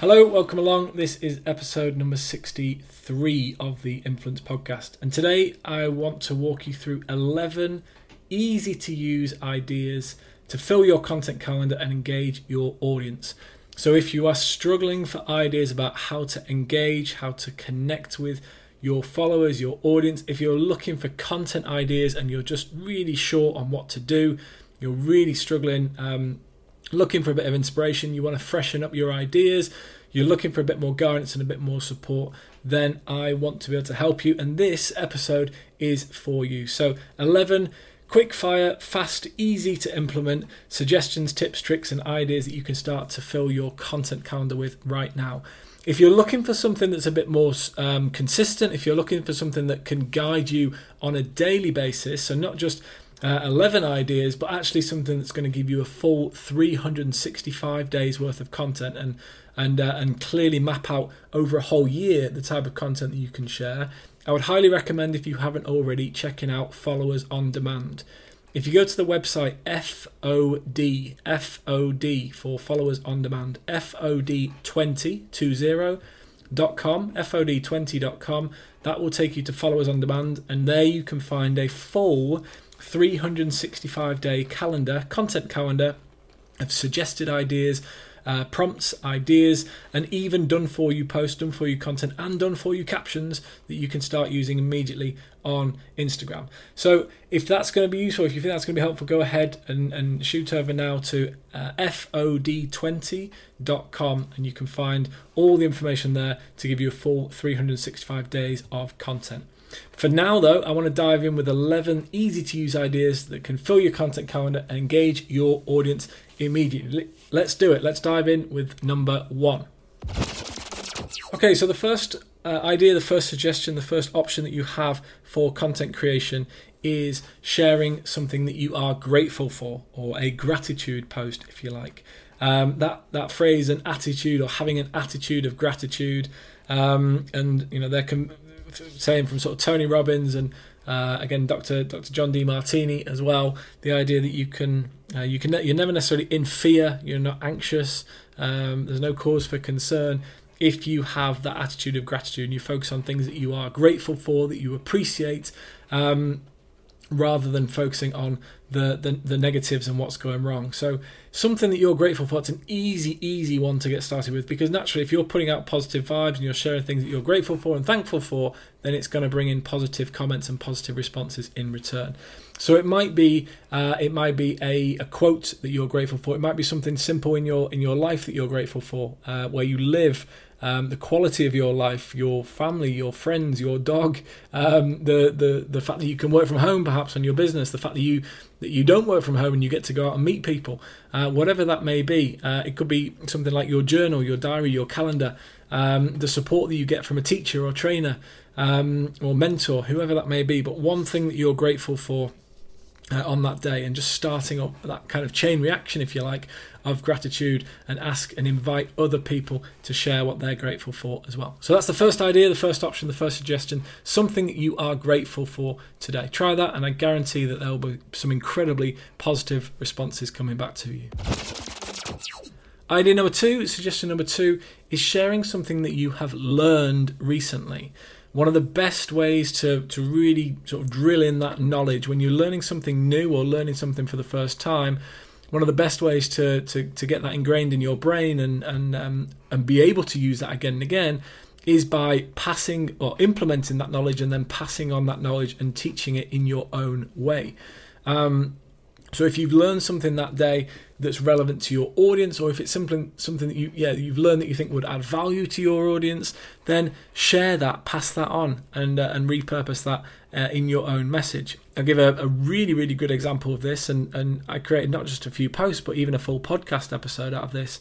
Hello, welcome along. This is episode number 63 of the Influence Podcast. And today I want to walk you through 11 easy to use ideas to fill your content calendar and engage your audience. So, if you are struggling for ideas about how to engage, how to connect with your followers, your audience, if you're looking for content ideas and you're just really short on what to do, you're really struggling um, looking for a bit of inspiration, you want to freshen up your ideas, you're looking for a bit more guidance and a bit more support, then I want to be able to help you. And this episode is for you. So, 11 quick fire, fast, easy to implement suggestions, tips, tricks, and ideas that you can start to fill your content calendar with right now. If you're looking for something that's a bit more um, consistent, if you're looking for something that can guide you on a daily basis, so not just uh, 11 ideas, but actually something that's going to give you a full 365 days worth of content and and uh, and clearly map out over a whole year the type of content that you can share. I would highly recommend if you haven't already checking out Followers on Demand. If you go to the website FOD FOD for Followers on Demand FOD2020.com FOD20.com that will take you to Followers on Demand and there you can find a full 365 day calendar, content calendar of suggested ideas, uh, prompts, ideas, and even done for you posts, done for you content, and done for you captions that you can start using immediately on Instagram. So, if that's going to be useful, if you think that's going to be helpful, go ahead and, and shoot over now to uh, FOD20.com and you can find all the information there to give you a full 365 days of content. For now, though, I want to dive in with 11 easy to use ideas that can fill your content calendar and engage your audience immediately. Let's do it. Let's dive in with number one. Okay, so the first uh, idea, the first suggestion, the first option that you have for content creation is sharing something that you are grateful for, or a gratitude post, if you like. Um, that that phrase, an attitude, or having an attitude of gratitude, um, and you know, they're com- saying from sort of Tony Robbins and uh, again, Dr. Dr. John Demartini as well. The idea that you can uh, you can you're never necessarily in fear. You're not anxious. Um, there's no cause for concern if you have that attitude of gratitude and you focus on things that you are grateful for, that you appreciate. Um, rather than focusing on the, the, the negatives and what's going wrong. So something that you're grateful for, it's an easy, easy one to get started with because naturally if you're putting out positive vibes and you're sharing things that you're grateful for and thankful for, then it's going to bring in positive comments and positive responses in return. So it might be uh, it might be a, a quote that you're grateful for. It might be something simple in your in your life that you're grateful for, uh, where you live um, the quality of your life, your family, your friends, your dog, um, the the the fact that you can work from home, perhaps on your business, the fact that you that you don't work from home and you get to go out and meet people, uh, whatever that may be. Uh, it could be something like your journal, your diary, your calendar, um, the support that you get from a teacher or trainer um, or mentor, whoever that may be. But one thing that you're grateful for uh, on that day and just starting up that kind of chain reaction, if you like, of gratitude and ask and invite other people to share what they're grateful for as well. So that's the first idea, the first option, the first suggestion, something you are grateful for today. Try that, and I guarantee that there will be some incredibly positive responses coming back to you. Idea number two, suggestion number two, is sharing something that you have learned recently. One of the best ways to, to really sort of drill in that knowledge when you're learning something new or learning something for the first time, one of the best ways to, to, to get that ingrained in your brain and, and, um, and be able to use that again and again is by passing or implementing that knowledge and then passing on that knowledge and teaching it in your own way. Um, so if you've learned something that day that's relevant to your audience, or if it's something something that you yeah you've learned that you think would add value to your audience, then share that, pass that on, and uh, and repurpose that uh, in your own message. I'll give a, a, really really good example of this, and and I created not just a few posts, but even a full podcast episode out of this.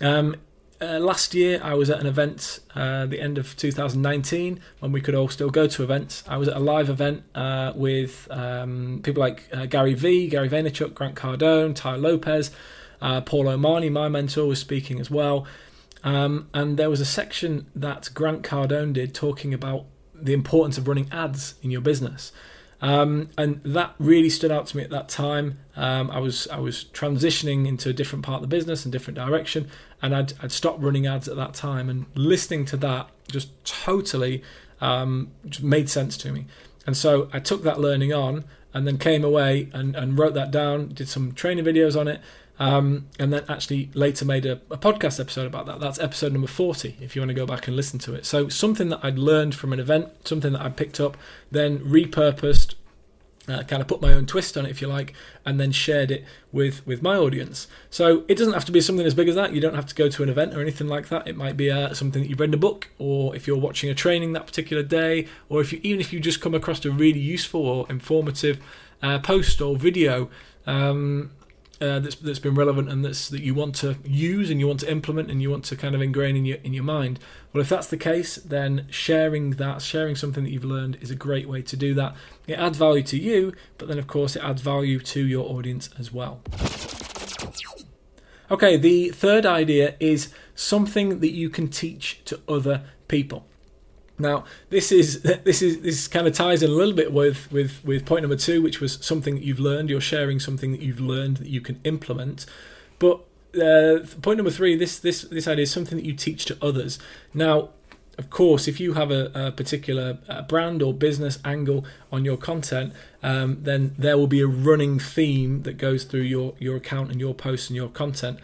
Um, uh, last year, I was at an event uh, the end of 2019 when we could all still go to events. I was at a live event uh, with um, people like uh, Gary Vee, Gary Vaynerchuk, Grant Cardone, Tai Lopez, uh, Paul O'Mahony, my mentor, was speaking as well. Um, and there was a section that Grant Cardone did talking about the importance of running ads in your business. Um, and that really stood out to me at that time. Um, I was I was transitioning into a different part of the business and different direction, and I'd, I'd stopped running ads at that time. And listening to that just totally um, just made sense to me. And so I took that learning on, and then came away and, and wrote that down, did some training videos on it, um, and then actually later made a, a, podcast episode about that. That's episode number 40, if you want to go back and listen to it. So, something that I'd learned from an event, something that I picked up, then repurposed, uh, kind of put my own twist on it, if you like, and then shared it with with my audience. So it doesn't have to be something as big as that. You don't have to go to an event or anything like that. It might be uh, something that you've read in a book, or if you're watching a training that particular day, or if you even if you just come across a really useful or informative uh, post or video. Um, uh, that's that's been relevant and that's that you want to use and you want to implement and you want to kind of ingrain in your in your mind. Well, if that's the case, then sharing that, sharing something that you've learned, is a great way to do that. It adds value to you, but then of course it adds value to your audience as well. Okay, the third idea is something that you can teach to other people. Now, this is this is this kind of ties in a little bit with with with point number two, which was something that you've learned. You're sharing something that you've learned that you can implement. But uh, point number three, this this this idea is something that you teach to others. Now, of course, if you have a, a particular uh, brand or business angle on your content, um, then there will be a running theme that goes through your your account and your posts and your content.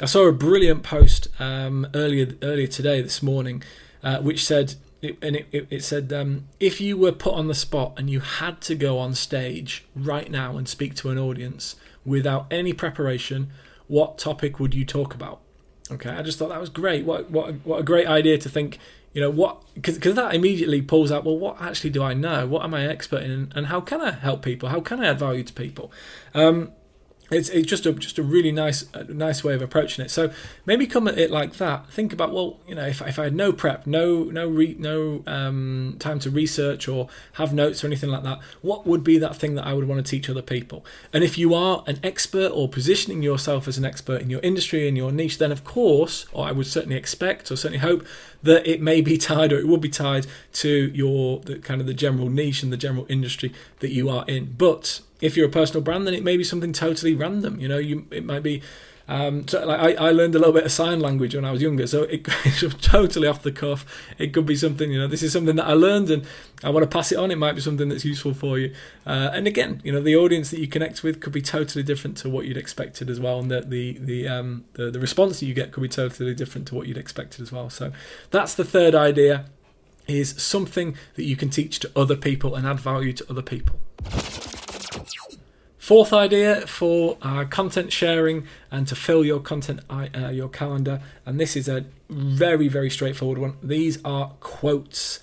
I saw a brilliant post um, earlier earlier today, this morning, uh, which said it, and it, it, it said, um, if you were put on the spot and you had to go on stage right now and speak to an audience without any preparation, what topic would you talk about? Okay, I just thought that was great. What what what a great idea to think. You know what? Because that immediately pulls out. Well, what actually do I know? What am I expert in? And how can I help people? How can I add value to people? Um, it's, it's just a just a really nice nice way of approaching it. So maybe come at it like that. Think about well, you know, if, if I had no prep, no no re, no um, time to research or have notes or anything like that, what would be that thing that I would want to teach other people? And if you are an expert or positioning yourself as an expert in your industry and your niche, then of course, or I would certainly expect or certainly hope that it may be tied or it will be tied to your the, kind of the general niche and the general industry that you are in. But if you're a personal brand, then it may be something totally random. You know, you it might be. Um, so like I, I learned a little bit of sign language when I was younger, so it, it's totally off the cuff. It could be something, you know, this is something that I learned and I want to pass it on. It might be something that's useful for you. Uh, and again, you know, the audience that you connect with could be totally different to what you'd expected as well, and that the the um, the, the response that you get could be totally different to what you'd expected as well. So that's the third idea: is something that you can teach to other people and add value to other people. Fourth idea for uh, content sharing and to fill your content uh, your calendar, and this is a very very straightforward one. These are quotes.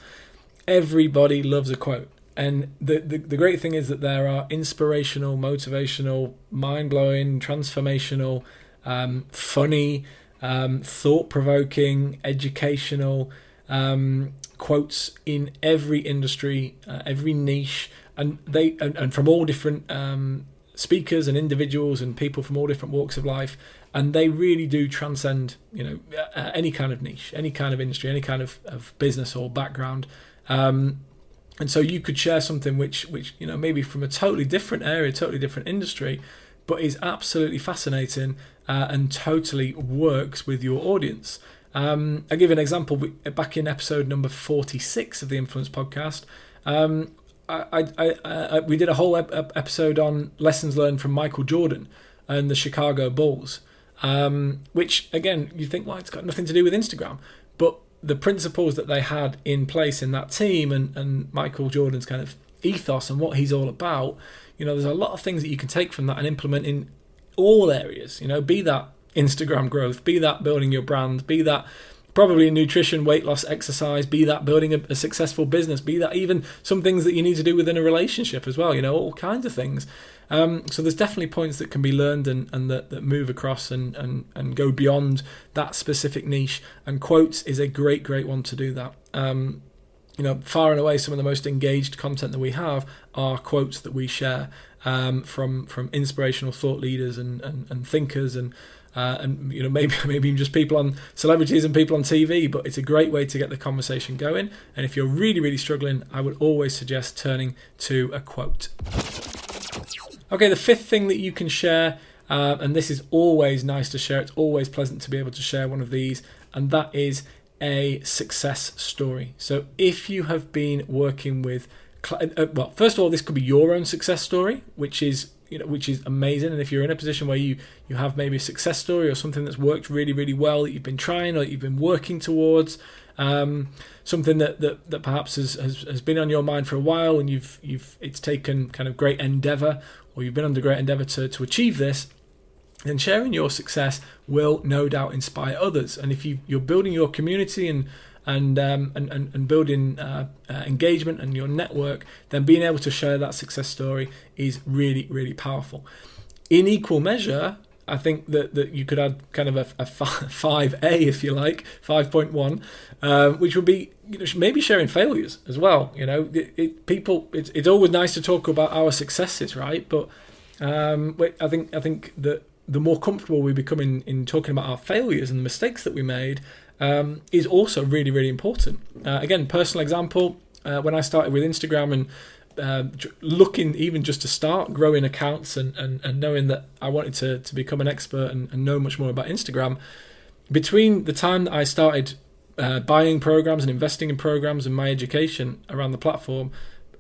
Everybody loves a quote, and the, the, the great thing is that there are inspirational, motivational, mind blowing, transformational, um, funny, um, thought provoking, educational um, quotes in every industry, uh, every niche, and they and, and from all different um, speakers and individuals and people from all different walks of life, and they really do transcend, you know, uh, any kind of niche, any kind of industry, any kind of, of business or background. Um, and so you could share something which, which you know, maybe from a totally different area, totally different industry, but is absolutely fascinating uh, and totally works with your audience. Um, I'll give you an example. Back in episode number 46 of the Influence podcast, um, I, I, I, we did a whole ep- episode on lessons learned from Michael Jordan and the Chicago Bulls, um, which, again, you think, well, it's got nothing to do with Instagram. But the principles that they had in place in that team and, and Michael Jordan's kind of ethos and what he's all about, you know, there's a lot of things that you can take from that and implement in all areas. You know, be that Instagram growth, be that building your brand, be that probably nutrition, weight loss, exercise, be that building a, a, successful business, be that even some things that you need to do within a relationship as well, you know, all kinds of things. Um, so there's definitely points that can be learned and, and that, that move across and, and, and go beyond that specific niche. And quotes is a great, great one to do that. Um, you know, far and away, some of the most engaged content that we have are quotes that we share um, from from inspirational thought leaders and, and, and thinkers and uh, and you know maybe maybe even just people on celebrities and people on TV. But it's a great way to get the conversation going. And if you're really really struggling, I would always suggest turning to a quote. Okay, the fifth thing that you can share, uh, and this is always nice to share. It's always pleasant to be able to share one of these, and that is a success story. So if you have been working with uh, well, first of all, this could be your own success story, which is you know which is amazing. And if you're in a position where you you have maybe a success story or something that's worked really really well that you've been trying or you've been working towards, um, something that, that that perhaps has, has has been on your mind for a while and you've you've it's taken kind of great endeavor or you've been under great endeavor to to achieve this then sharing your success will no doubt inspire others. And if you, you're building your community and and um, and, and, and building uh, uh, engagement and your network, then being able to share that success story is really really powerful. In equal measure, I think that, that you could add kind of a, a five A if you like, five point one, um, which would be you know, maybe sharing failures as well. You know, it, it, people, it's, it's always nice to talk about our successes, right? But um, I think I think that the more comfortable we become in, in talking about our failures and the mistakes that we made, um, is also really, really important. Uh, again, personal example, uh, when I started with Instagram and uh, looking even just to start growing accounts and, and, and knowing that I wanted to, to become an expert and, and know much more about Instagram, between the time that I started uh, buying programs and investing in programs and my education around the platform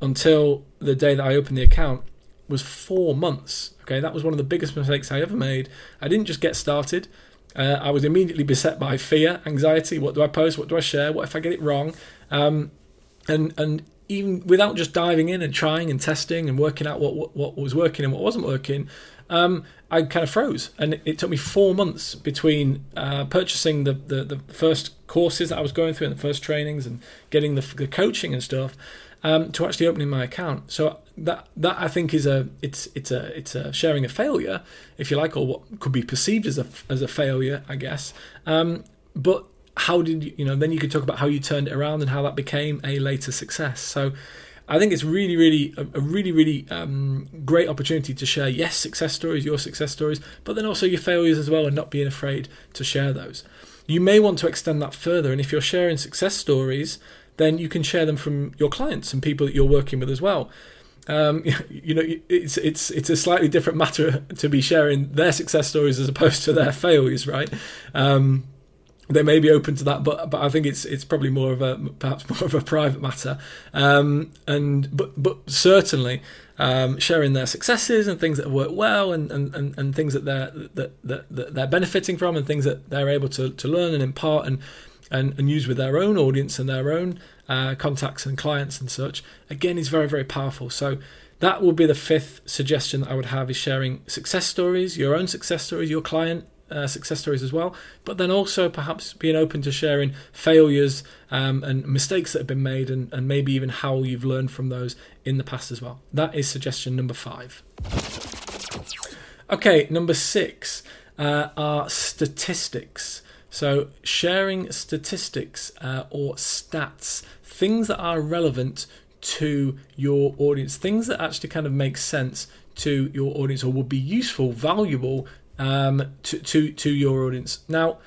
until the day that I opened the account was four months. Okay, that was one of the biggest mistakes I ever made. I didn't just get started. Uh, I was immediately beset by fear, anxiety. What do I post? What do I share? What if I get it wrong? Um, and and even without just diving in and trying and testing and working out what what, what was working and what wasn't working, um, I kind of froze. And it, took me four months between uh, purchasing the, the, the first courses that I was going through and the first trainings and getting the, the coaching and stuff um, to actually opening my account. So that that I think is a it's it's a it's a sharing a failure, if you like, or what could be perceived as a as a failure, I guess. Um, but how did you you know? Then you could talk about how you turned it around and how that became a later success. So. I think it's really, really, a, really, really um, great opportunity to share, yes, success stories, your success stories, but then also your failures as well, and not being afraid to share those. You may want to extend that further, and if you're sharing success stories, then you can share them from your clients and people that you're working with as well um, you know, it's it's it's a slightly different matter to be sharing their success stories as opposed to their failures, right? Um, they may be open to that, but but I think it's it's probably more of a perhaps more of a private matter. Um, and but but certainly um, sharing their successes and things that worked well, and, and, and, and things that they're that, that, that they're benefiting from, and things that they're able to, to learn and impart and, and and use with their own audience and their own uh, contacts and clients and such, again, is very, very powerful. So that will be the fifth suggestion that I would have is sharing success stories, your own success stories, your client uh, success stories as well, but then also perhaps being open to sharing failures um, and mistakes that have been made and, and maybe even how you've learned from those in the past as well. That is suggestion number five. Okay, number six uh, are statistics. So, sharing statistics uh, or stats, things that are relevant to your audience, things that actually kind of make sense to your audience or would be useful, valuable um, to, to, to your audience. Now,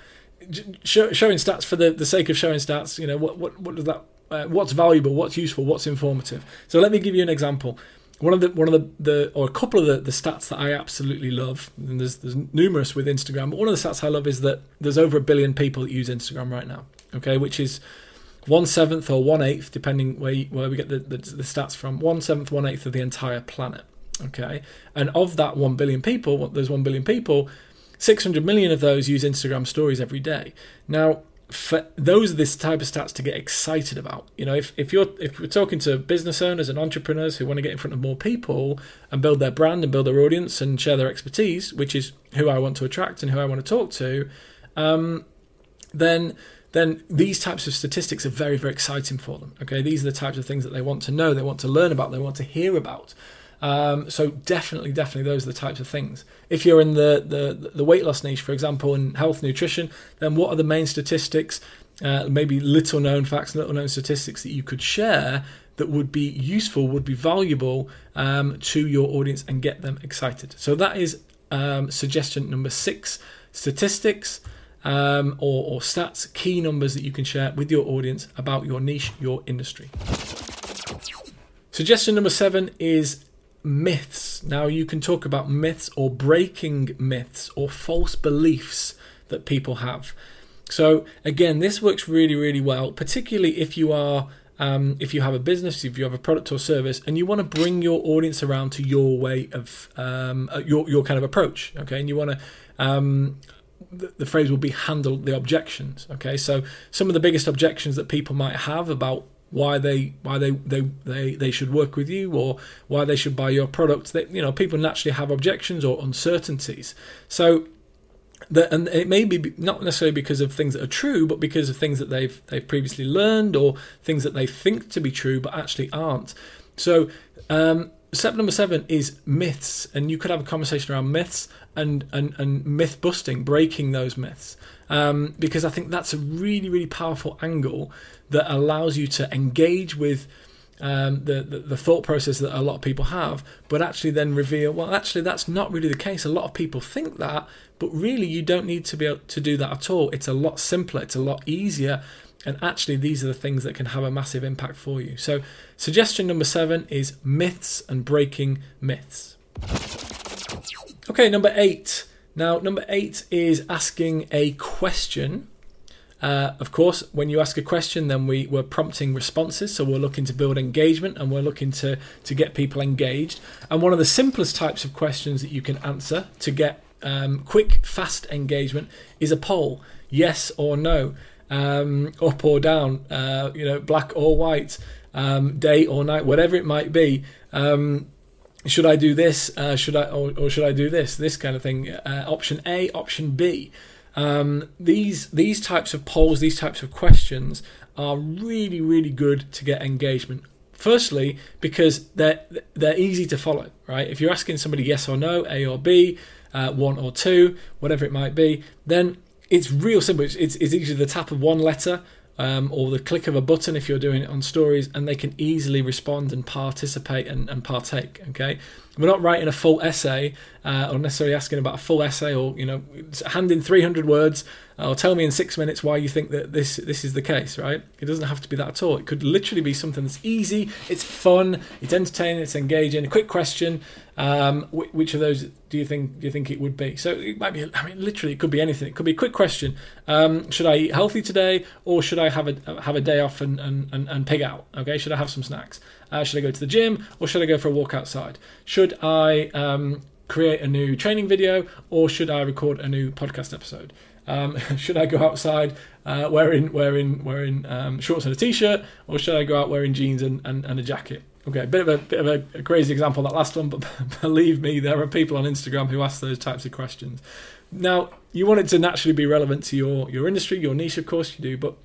sh- showing stats for the, the sake of showing stats, you know, what, what, what does that, uh, what's valuable, what's useful, what's informative? So, let me give you an example. One of the one of the, the or a couple of the, the stats that I absolutely love, and there's there's numerous with Instagram, but one of the stats I love is that there's over a billion people that use Instagram right now. Okay, which is one seventh or one eighth, depending where you, where we get the, the, the stats from. One seventh, one eighth of the entire planet. Okay, and of that one billion people, there's one billion people. 600 million of those use Instagram stories every day. Now, for those are this type of stats to get excited about. You know, if, if you're if we're talking to business owners and entrepreneurs who want to get in front of more people and build their brand and build their audience and share their expertise, which is who I want to attract and who I want to talk to, um, then then these types of statistics are very very exciting for them. Okay, these are the types of things that they want to know, they want to learn about, they want to hear about. Um, so definitely, definitely, those are the types of things. If you're in the, the the weight loss niche, for example, in health nutrition, then what are the main statistics? Uh, maybe little known facts, little known statistics that you could share that would be useful, would be valuable um, to your audience and get them excited. So that is um, suggestion number six: statistics. Um, or, or stats, key numbers that you can share with your audience about your niche, your industry. Suggestion number seven is myths. Now, you can talk about myths or breaking myths or false beliefs that people have. So, again, this works really, really well, particularly if you are. Um, if you have a business, if you have a product or service, and you want to bring your audience around to your way of um, uh, your your kind of approach, okay, and you want to um, the, the, phrase will be handle the objections. Okay, so some of the biggest objections that people might have about why they why they, they they they should work with you or why they should buy your product. That you know people naturally have objections or uncertainties. So that and it may be not necessarily because of things that are true but because of things that they've they've previously learned or things that they think to be true but actually aren't. So um, step number seven is myths. And you could have a conversation around myths and and, and myth busting breaking those myths um, because i think that's a really really powerful angle that allows you to engage with um, the, the, the thought process that a lot of people have, but actually then reveal, well, actually that's not really the case. A lot of people think that, but really you don't need to be able to do that at all. It's a lot simpler. It's a lot easier. And actually, these are the things that can have a massive impact for you. So, suggestion number seven is myths and breaking myths. Okay, number eight. Now, number eight is asking a question uh, of course, when you ask a question, then we, we're prompting responses. So we're looking to build engagement and we're looking to, to get people engaged. And one of the simplest types of questions that you can answer to get um, quick, fast engagement is a poll yes or no, um, up or down, uh, you know, black or white, um, day or night, whatever it might be. Um, should I do this? Uh, should I or, or, should I do this? This kind of thing. Uh, option A, option B. Um, these these types of polls, these types of questions are really really good to get engagement. Firstly, because they're they're easy to follow, right? If you're asking somebody yes or no, A or B, uh, one or two, whatever it might be, then it's real simple. It's, it's, it's easily the tap of one letter um, or the click of a button if you're doing it on stories, and they can easily respond and participate and, and partake. Okay, we're not writing a full essay uh, or necessarily asking about a full essay or you know hand in 300 words or tell me in six minutes why you think that this this is the case right? It doesn't have to be that at all. It could literally be something that's easy it's fun it's entertaining it's engaging. A quick question um, which of those do you think do you think it would be? So it might be i mean literally it could be anything. It could be a quick question. Um, should i eat healthy today or should i have a have a day off and and, and, and pig out okay? Should i have some snacks? Uh, should I go to the gym or should I go for a walk outside? Should I um, create a new training video or should I record a new podcast episode? Um, should I go outside uh, wearing wearing wearing um, shorts and a t-shirt, or should I go out wearing jeans and, and, and a jacket? Okay, a bit of a bit of a, crazy example that last one, but believe me, there are people on Instagram who ask those types of questions. Now, you want it to naturally be relevant to your your industry, your niche, of course you do, but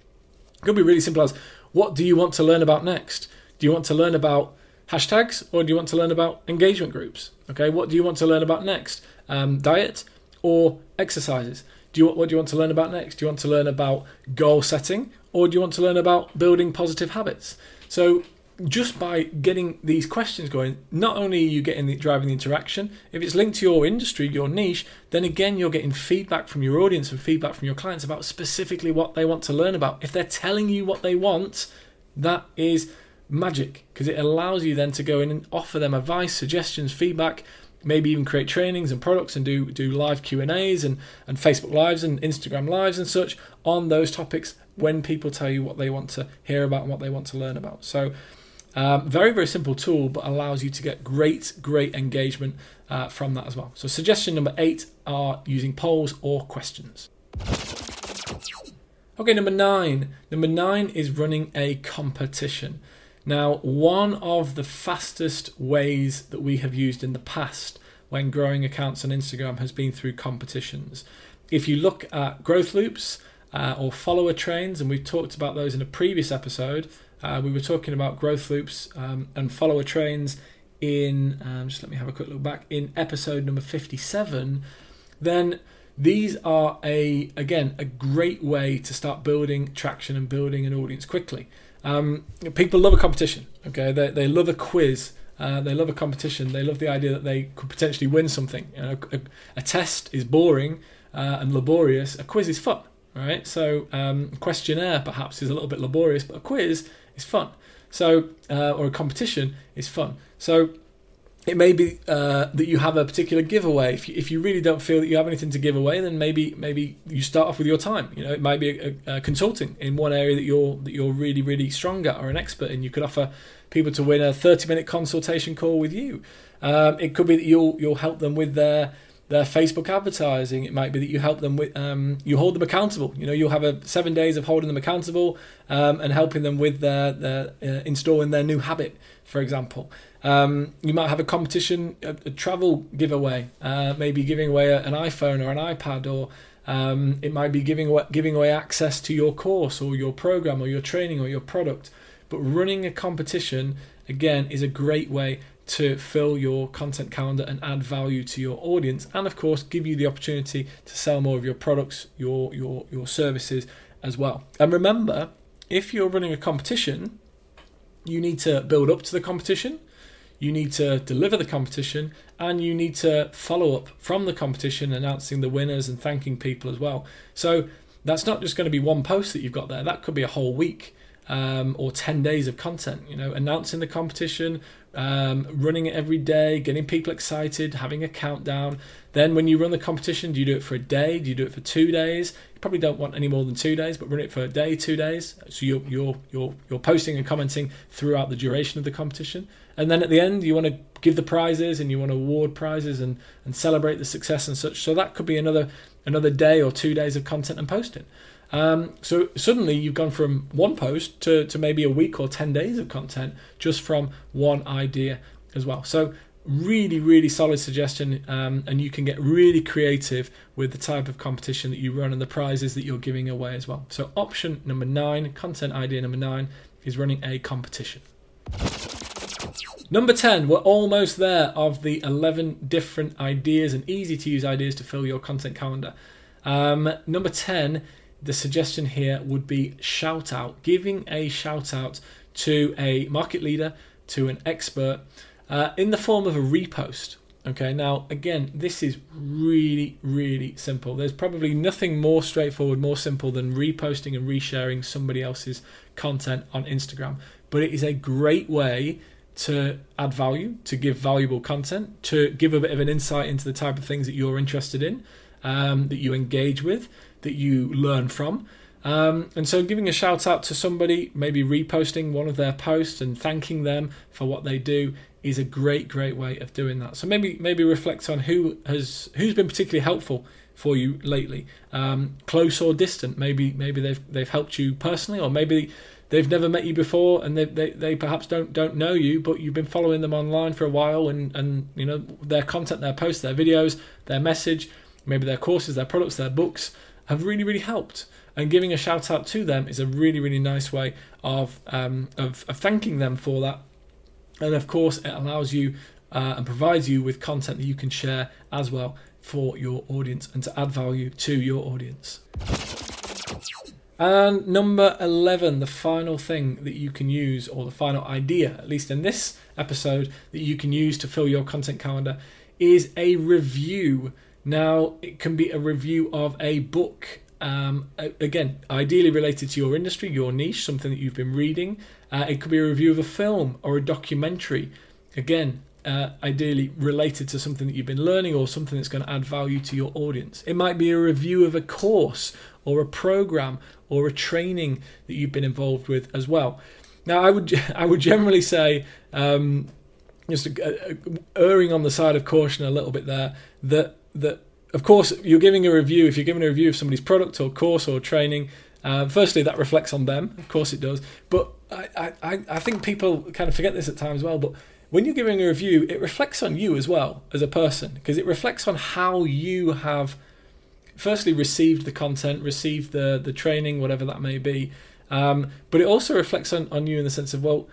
it could be really simple as what do you want to learn about next? Do you want to learn about hashtags or do you want to learn about engagement groups? Okay, what do you want to learn about next? Um, diet or exercises? Do you what do you want to learn about next? Do you want to learn about goal setting or do you want to learn about building positive habits? So just by getting these questions going, not only are you getting the, driving the interaction, if it's linked to your industry, your niche, then again you're getting feedback from your audience and feedback from your clients about specifically what they want to learn about. If they're telling you what they want, that is magic because it allows you then to go in and offer them advice, suggestions, feedback, maybe even create trainings and products and do do live Q and A's and and Facebook lives and Instagram lives and such on those topics when people tell you what they want to hear about and what they want to learn about. So. Um, very very simple tool, but allows you to get great great engagement uh, from that as well. So suggestion number eight are using polls or questions. Okay, number nine. Number nine is running a competition. Now, one of the fastest ways that we have used in the past when growing accounts on Instagram has been through competitions. If you look at growth loops uh, or follower trains, and we've talked about those in a previous episode, uh, we were talking about growth loops um, and follower trains in, um, just let me have a quick look back, in episode number 57, then these are a again a great way to start building traction and building an audience quickly. Um, people love a competition. Okay, they they love a quiz. Uh, they love a competition. They love the idea that they could potentially win something. You know, a, a, test is boring uh, and laborious. A quiz is fun, right? So um, questionnaire perhaps is a little bit laborious, but a quiz is fun. So uh, or a competition is fun. So it may be uh, that you have a particular giveaway. If you, if you really don't feel that you have anything to give away, then maybe maybe you start off with your time. You know, it might be a, a consulting in one area that you're that you're really really strong at or an expert in. You could offer people to win a 30 minute consultation call with you. Um, it could be that you'll you'll help them with their their Facebook advertising. It might be that you help them with, um, you hold them accountable. You know, you'll have a seven days of holding them accountable um, and helping them with their, their uh, installing their new habit, for example. Um, you might have a competition, a, a travel giveaway, uh, maybe giving away a, an iPhone or an iPad, or um, it might be giving away, giving away access to your course or your program or your training or your product. But running a competition, again, is a great way to fill your content calendar and add value to your audience and of course give you the opportunity to sell more of your products your your your services as well and remember if you're running a competition you need to build up to the competition you need to deliver the competition and you need to follow up from the competition announcing the winners and thanking people as well so that's not just going to be one post that you've got there that could be a whole week um, or 10 days of content you know announcing the competition um, running it every day, getting people excited, having a countdown. Then, when you run the competition, do you do it for a day? Do you do it for two days? You probably don't want any more than two days, but run it for a day, two days. So you're you're you're you're posting and commenting throughout the duration of the competition. And then at the end, you want to give the prizes and you want to award prizes and and celebrate the success and such. So that could be another another day or two days of content and posting. Um, so suddenly you've gone from one post to, to maybe a week or 10 days of content just from one idea as well. So really, really solid suggestion. Um, and you can get really creative with the type of competition that you run and the prizes that you're giving away as well. So option number nine, content idea number nine is running a competition. Number 10, we're almost there of the 11 different ideas and easy to use ideas to fill your content calendar. Um, number 10 the suggestion here would be shout out, giving a shout out to a market leader, to an expert, uh, in the form of a repost. Okay, now again, this is really, really simple. There's probably nothing more straightforward, more simple than reposting and resharing somebody else's content on Instagram. But it is a great way to add value, to give valuable content, to give a bit of an insight into the type of things that you're interested in, um, that you engage with, that you learn from. Um, and so, giving a shout out to somebody, maybe reposting one of their posts and thanking them for what they do, is a great, great way of doing that. So maybe maybe reflect on who has who's been particularly helpful for you lately, um, close or distant. Maybe maybe they've they've helped you personally, or maybe they've never met you before and they, they, they perhaps don't don't know you, but you've been following them online for a while, and and you know their content, their posts, their videos, their message, maybe their courses, their products, their books have really, really helped. And giving a shout out to them is a really, really nice way of, um, of, of thanking them for that. And of course, it allows you uh, and provides you with content that you can share as well for your audience and to add value to your audience. And number 11, the final thing that you can use, or the final idea, at least in this episode, that you can use to fill your content calendar is a review now, it can be a review of a book, um, again, ideally related to your industry, your niche, something that you've been reading. Uh, it could be a review of a film or a documentary. Again, uh, ideally related to something that you've been learning or something that's going to add value to your audience. It might be a review of a course or a program or a training that you've been involved with as well. Now, I would I would generally say, um, just uh, erring on the side of caution a little bit there, that that of course you're giving a review. If you're giving a review of somebody's product or course or training, uh, firstly that reflects on them. Of course it does, but I, I I think people kind of forget this at times as well. But when you're giving a review, it reflects on you as well as a person because it reflects on how you have firstly received the content, received the the training, whatever that may be. Um, but it also reflects on, on you in the sense of well,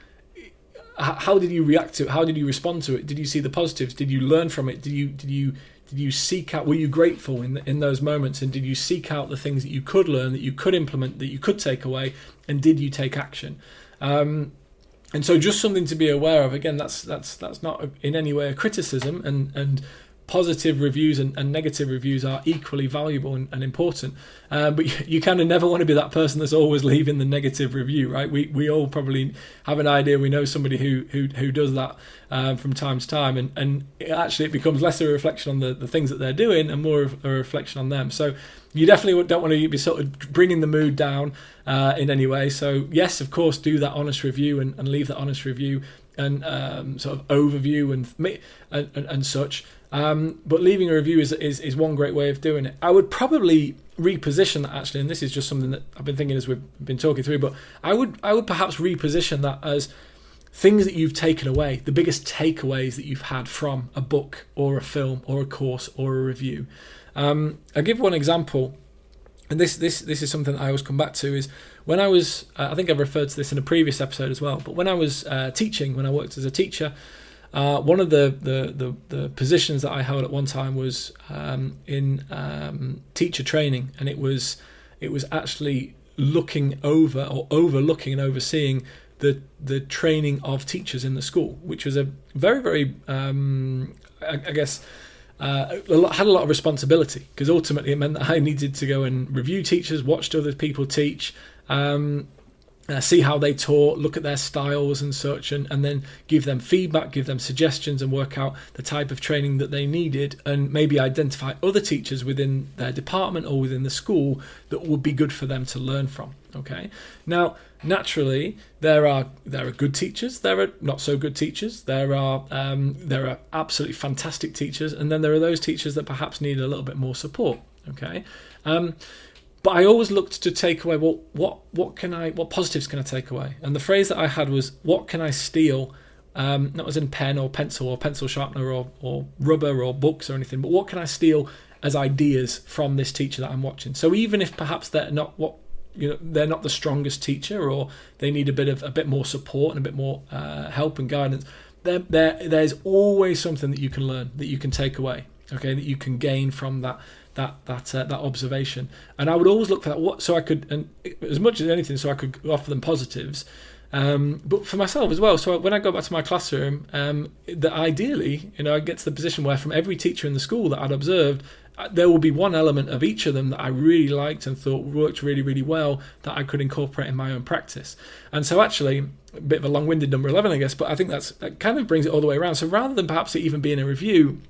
how did you react to it? How did you respond to it? Did you see the positives? Did you learn from it? Did you did you did you seek out? Were you grateful in in those moments? And did you seek out the things that you could learn, that you could implement, that you could take away? And did you take action? Um, and so, just something to be aware of. Again, that's that's that's not in any way a criticism, and and positive reviews and, and, negative reviews are equally valuable and, and important. Uh, but you, you, kind of never want to be that person that's always leaving the negative review, right? We we all probably have an idea. We know somebody who who, who does that um, from time to time, and and it actually it becomes less a reflection on the, the things that they're doing and more of a reflection on them. So you definitely don't want to be sort of bringing the mood down uh, in any way. So yes, of course, do that honest review and, and leave that honest review and um, sort of overview and and, and, and such. Um, but leaving a review is, is, is one great way of doing it. I would probably reposition that actually, and this is just something that I've been thinking as we've been talking through. But I would I would perhaps reposition that as things that you've taken away, the biggest takeaways that you've had from a book or a film or a course or a review. Um, I'll give one example, and this this this is something that I always come back to is when I was uh, I think I've referred to this in a previous episode as well. But when I was uh, teaching, when I worked as a teacher. Uh, one of the, the, the, the, positions that I held at one time was um, in um, teacher training, and it was it was actually looking over or overlooking and overseeing the the training of teachers in the school, which was a very very um, I, I, guess. Uh, had a lot of responsibility because ultimately it meant that I needed to go and review teachers, watch other people teach, um, uh, see how they taught, look at their styles and such, and, and then give them feedback, give them suggestions, and work out the type of training that they needed, and maybe identify other teachers within their department or within the school that would be good for them to learn from. Okay. Now, naturally, there are there are good teachers, there are not so good teachers, there are um, there are absolutely fantastic teachers, and then there are those teachers that perhaps need a little bit more support. Okay. Um, but I always looked to take away well, what what can I what positives can I take away? And the phrase that I had was what can I steal? Um, not as in pen or pencil or pencil sharpener or, or rubber or books or anything, but what can I steal as ideas from this teacher that I'm watching? So even if perhaps they're not what you know they're not the strongest teacher or they need a bit of a bit more support and a bit more uh, help and guidance, there, there there's always something that you can learn that you can take away. Okay, that you can gain from that that that uh, that observation. And I would always look for that. What so I could, and as much as anything, so I could offer them positives. Um, but for myself as well. So when I go back to my classroom, um, that ideally, you know, I get to the position where from every teacher in the school that I'd observed, uh, there will be one element of each of them that I really liked and thought worked really, really well that I could incorporate in my own practice. And so actually, a bit of a long-winded number 11, I guess, but I think that's that kind of brings it all the way around. So rather than perhaps it even being a review,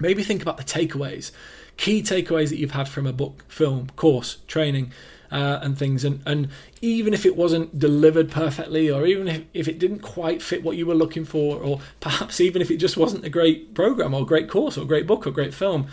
maybe think about the takeaways key takeaways that you've had from a book, film, course, training, uh, and things. And, and even if it wasn't delivered perfectly, or even if, if it didn't quite fit what you were looking for, or perhaps even if it just wasn't a great program, or great course, or great book, or great film,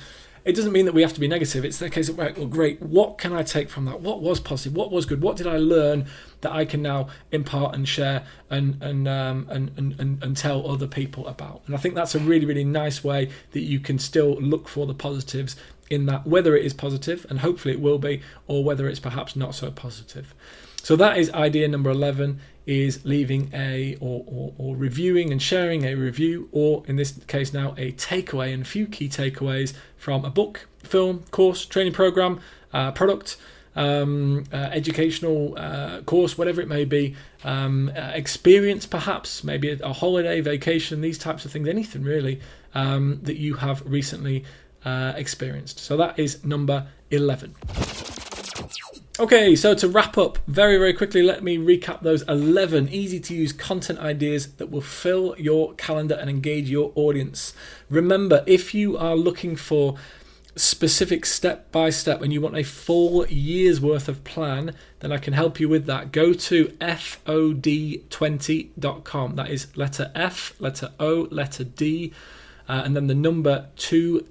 it doesn't mean that we have to be negative. It's the case of, well, great, what can I take from that? What was positive? What was good? What did I learn that I can now impart and share and and, um, and, and, and, and tell other people about? And I think that's a really, really nice way that you can still look for the positives in that, whether it is positive, and hopefully it will be, or whether it's perhaps not so positive. So that is idea number 11 is leaving a or, or, or, reviewing and sharing a review, or in this case now a takeaway and a few key takeaways from a book, film, course, training program, uh, product, um, uh, educational uh, course, whatever it may be, um, uh, experience perhaps, maybe a, a, holiday, vacation, these types of things, anything really um, that you have recently uh, experienced. So that is number 11. Okay, so to wrap up very, very quickly, let me recap those 11 easy to use content ideas that will fill your calendar and engage your audience. Remember, if you are looking for specific step by step and you want a full year's worth of plan, then I can help you with that. Go to FOD20.com. That is letter F, letter O, letter D. Uh, and then the number 20,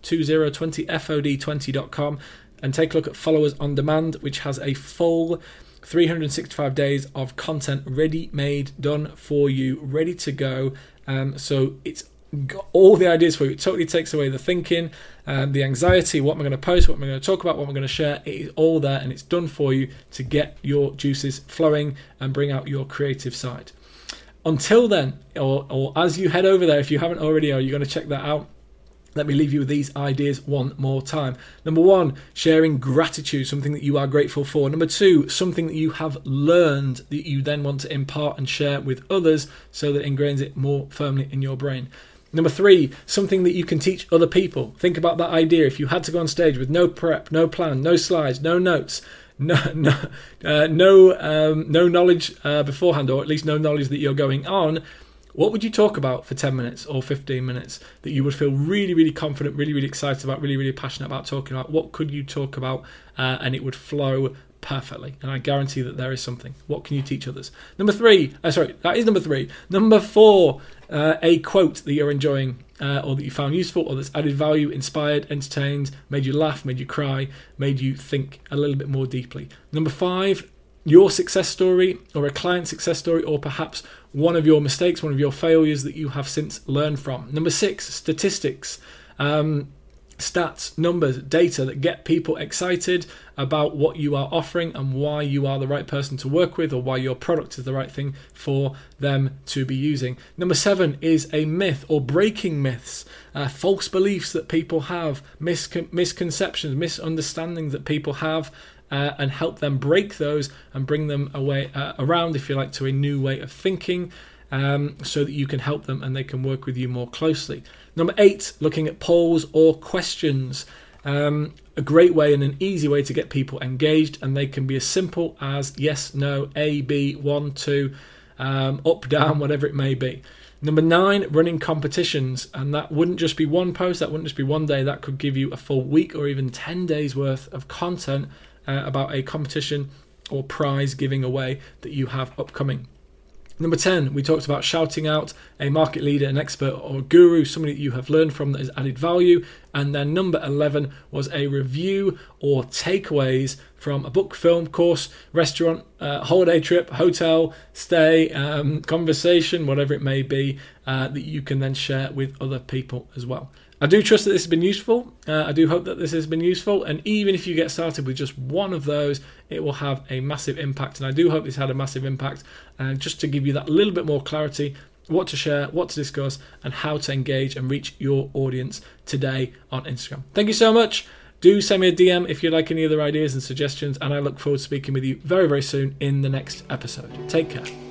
2020, FOD20.com and take a look at Followers on Demand, which has a full 365 days of content ready made, done for you, ready to go. Um, so it's got all the ideas for you. It totally takes away the thinking, um, the anxiety. What am I going to post? What am I going to talk about? What am I going to share? It is all there and it's done for you to get your juices flowing and bring out your creative side. Until then, or, or as you head over there, if you haven't already, are you going to check that out? Let me leave you with these ideas one more time. Number one, sharing gratitude, something that you are grateful for. Number two, something that you have learned that you then want to impart and share with others so that it ingrains it more firmly in your brain. Number three, something that you can teach other people. Think about that idea. If you had to go on stage with no prep, no plan, no slides, no notes, no no uh, no um, no knowledge uh, beforehand, or at least no knowledge that you're going on, what would you talk about for 10 minutes or 15 minutes that you would feel really, really confident, really, really excited about, really, really passionate about talking about? What could you talk about uh, and it would flow perfectly? And I guarantee that there is something. What can you teach others? Number three, uh, sorry, that is number three. Number four, uh, a quote that you're enjoying uh, or that you found useful or that's added value, inspired, entertained, made you laugh, made you cry, made you think a little bit more deeply. Number five, your success story or a client success story, or perhaps one of your mistakes, one of your failures that you have since learned from. Number six, statistics. Um, stats, numbers, data that get people excited about what you are offering and why you are the right person to work with or why your product is the right thing for them to be using. Number seven is a myth or breaking myths, uh, false beliefs that people have, miscon- misconceptions, misunderstandings that people have uh, and help them break those and bring them away uh, around, if you like, to a new way of thinking. Um, so that you can help them and they can work with you more closely. Number eight, looking at polls or questions. Um, a great way and an easy way to get people engaged, and they can be as simple as yes, no, A, B, one, two, um, up, down, whatever it may be. Number nine, running competitions, and that wouldn't just be one post, that wouldn't just be one day, that could give you a full week or even 10 days worth of content uh, about a competition or prize giving away that you have upcoming. Number 10, we talked about shouting out a market leader, an expert, or guru, somebody that you have learned from that has added value. And then number 11 was a review or takeaways from a book, film, course, restaurant, uh, holiday trip, hotel, stay, um, conversation, whatever it may be, uh, that you can then share with other people as well. I do trust that this has been useful. Uh, I do hope that this has been useful. And even if you get started with just one of those, it will have a massive impact. And I do hope this had a massive impact. And just to give you that little bit more clarity, what to share, what to discuss, and how to engage and reach your audience today on Instagram. Thank you so much. Do send me a DM if you like any other ideas and suggestions. And I look forward to speaking with you very, very soon in the next episode. Take care.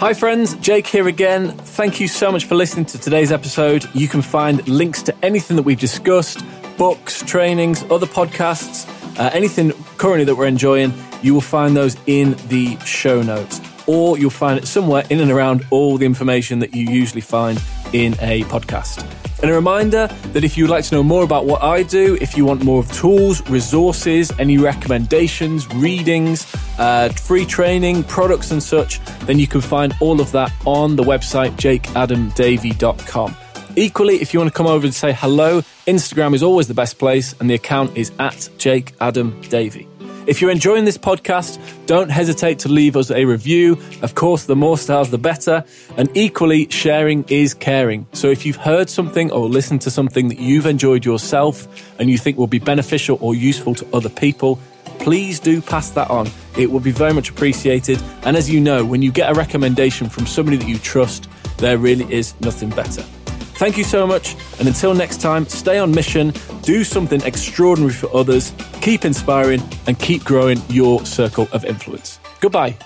Hi, friends, Jake here again. Thank you so much for listening to today's episode. You can find links to anything that we've discussed books, trainings, other podcasts, uh, anything currently that we're enjoying. You will find those in the show notes, or you'll find it somewhere in and around all the information that you usually find in a podcast. And a reminder that if you'd like to know more about what I do, if you want more of tools, resources, any recommendations, readings, uh, free training, products, and such, then you can find all of that on the website jakeadamdavy.com. Equally, if you want to come over and say hello, Instagram is always the best place, and the account is at Jake Adam Davy. If you're enjoying this podcast, don't hesitate to leave us a review. Of course, the more stars, the better. And equally, sharing is caring. So if you've heard something or listened to something that you've enjoyed yourself and you think will be beneficial or useful to other people, please do pass that on. It will be very much appreciated. And as you know, when you get a recommendation from somebody that you trust, there really is nothing better. Thank you so much. And until next time, stay on mission, do something extraordinary for others, keep inspiring, and keep growing your circle of influence. Goodbye.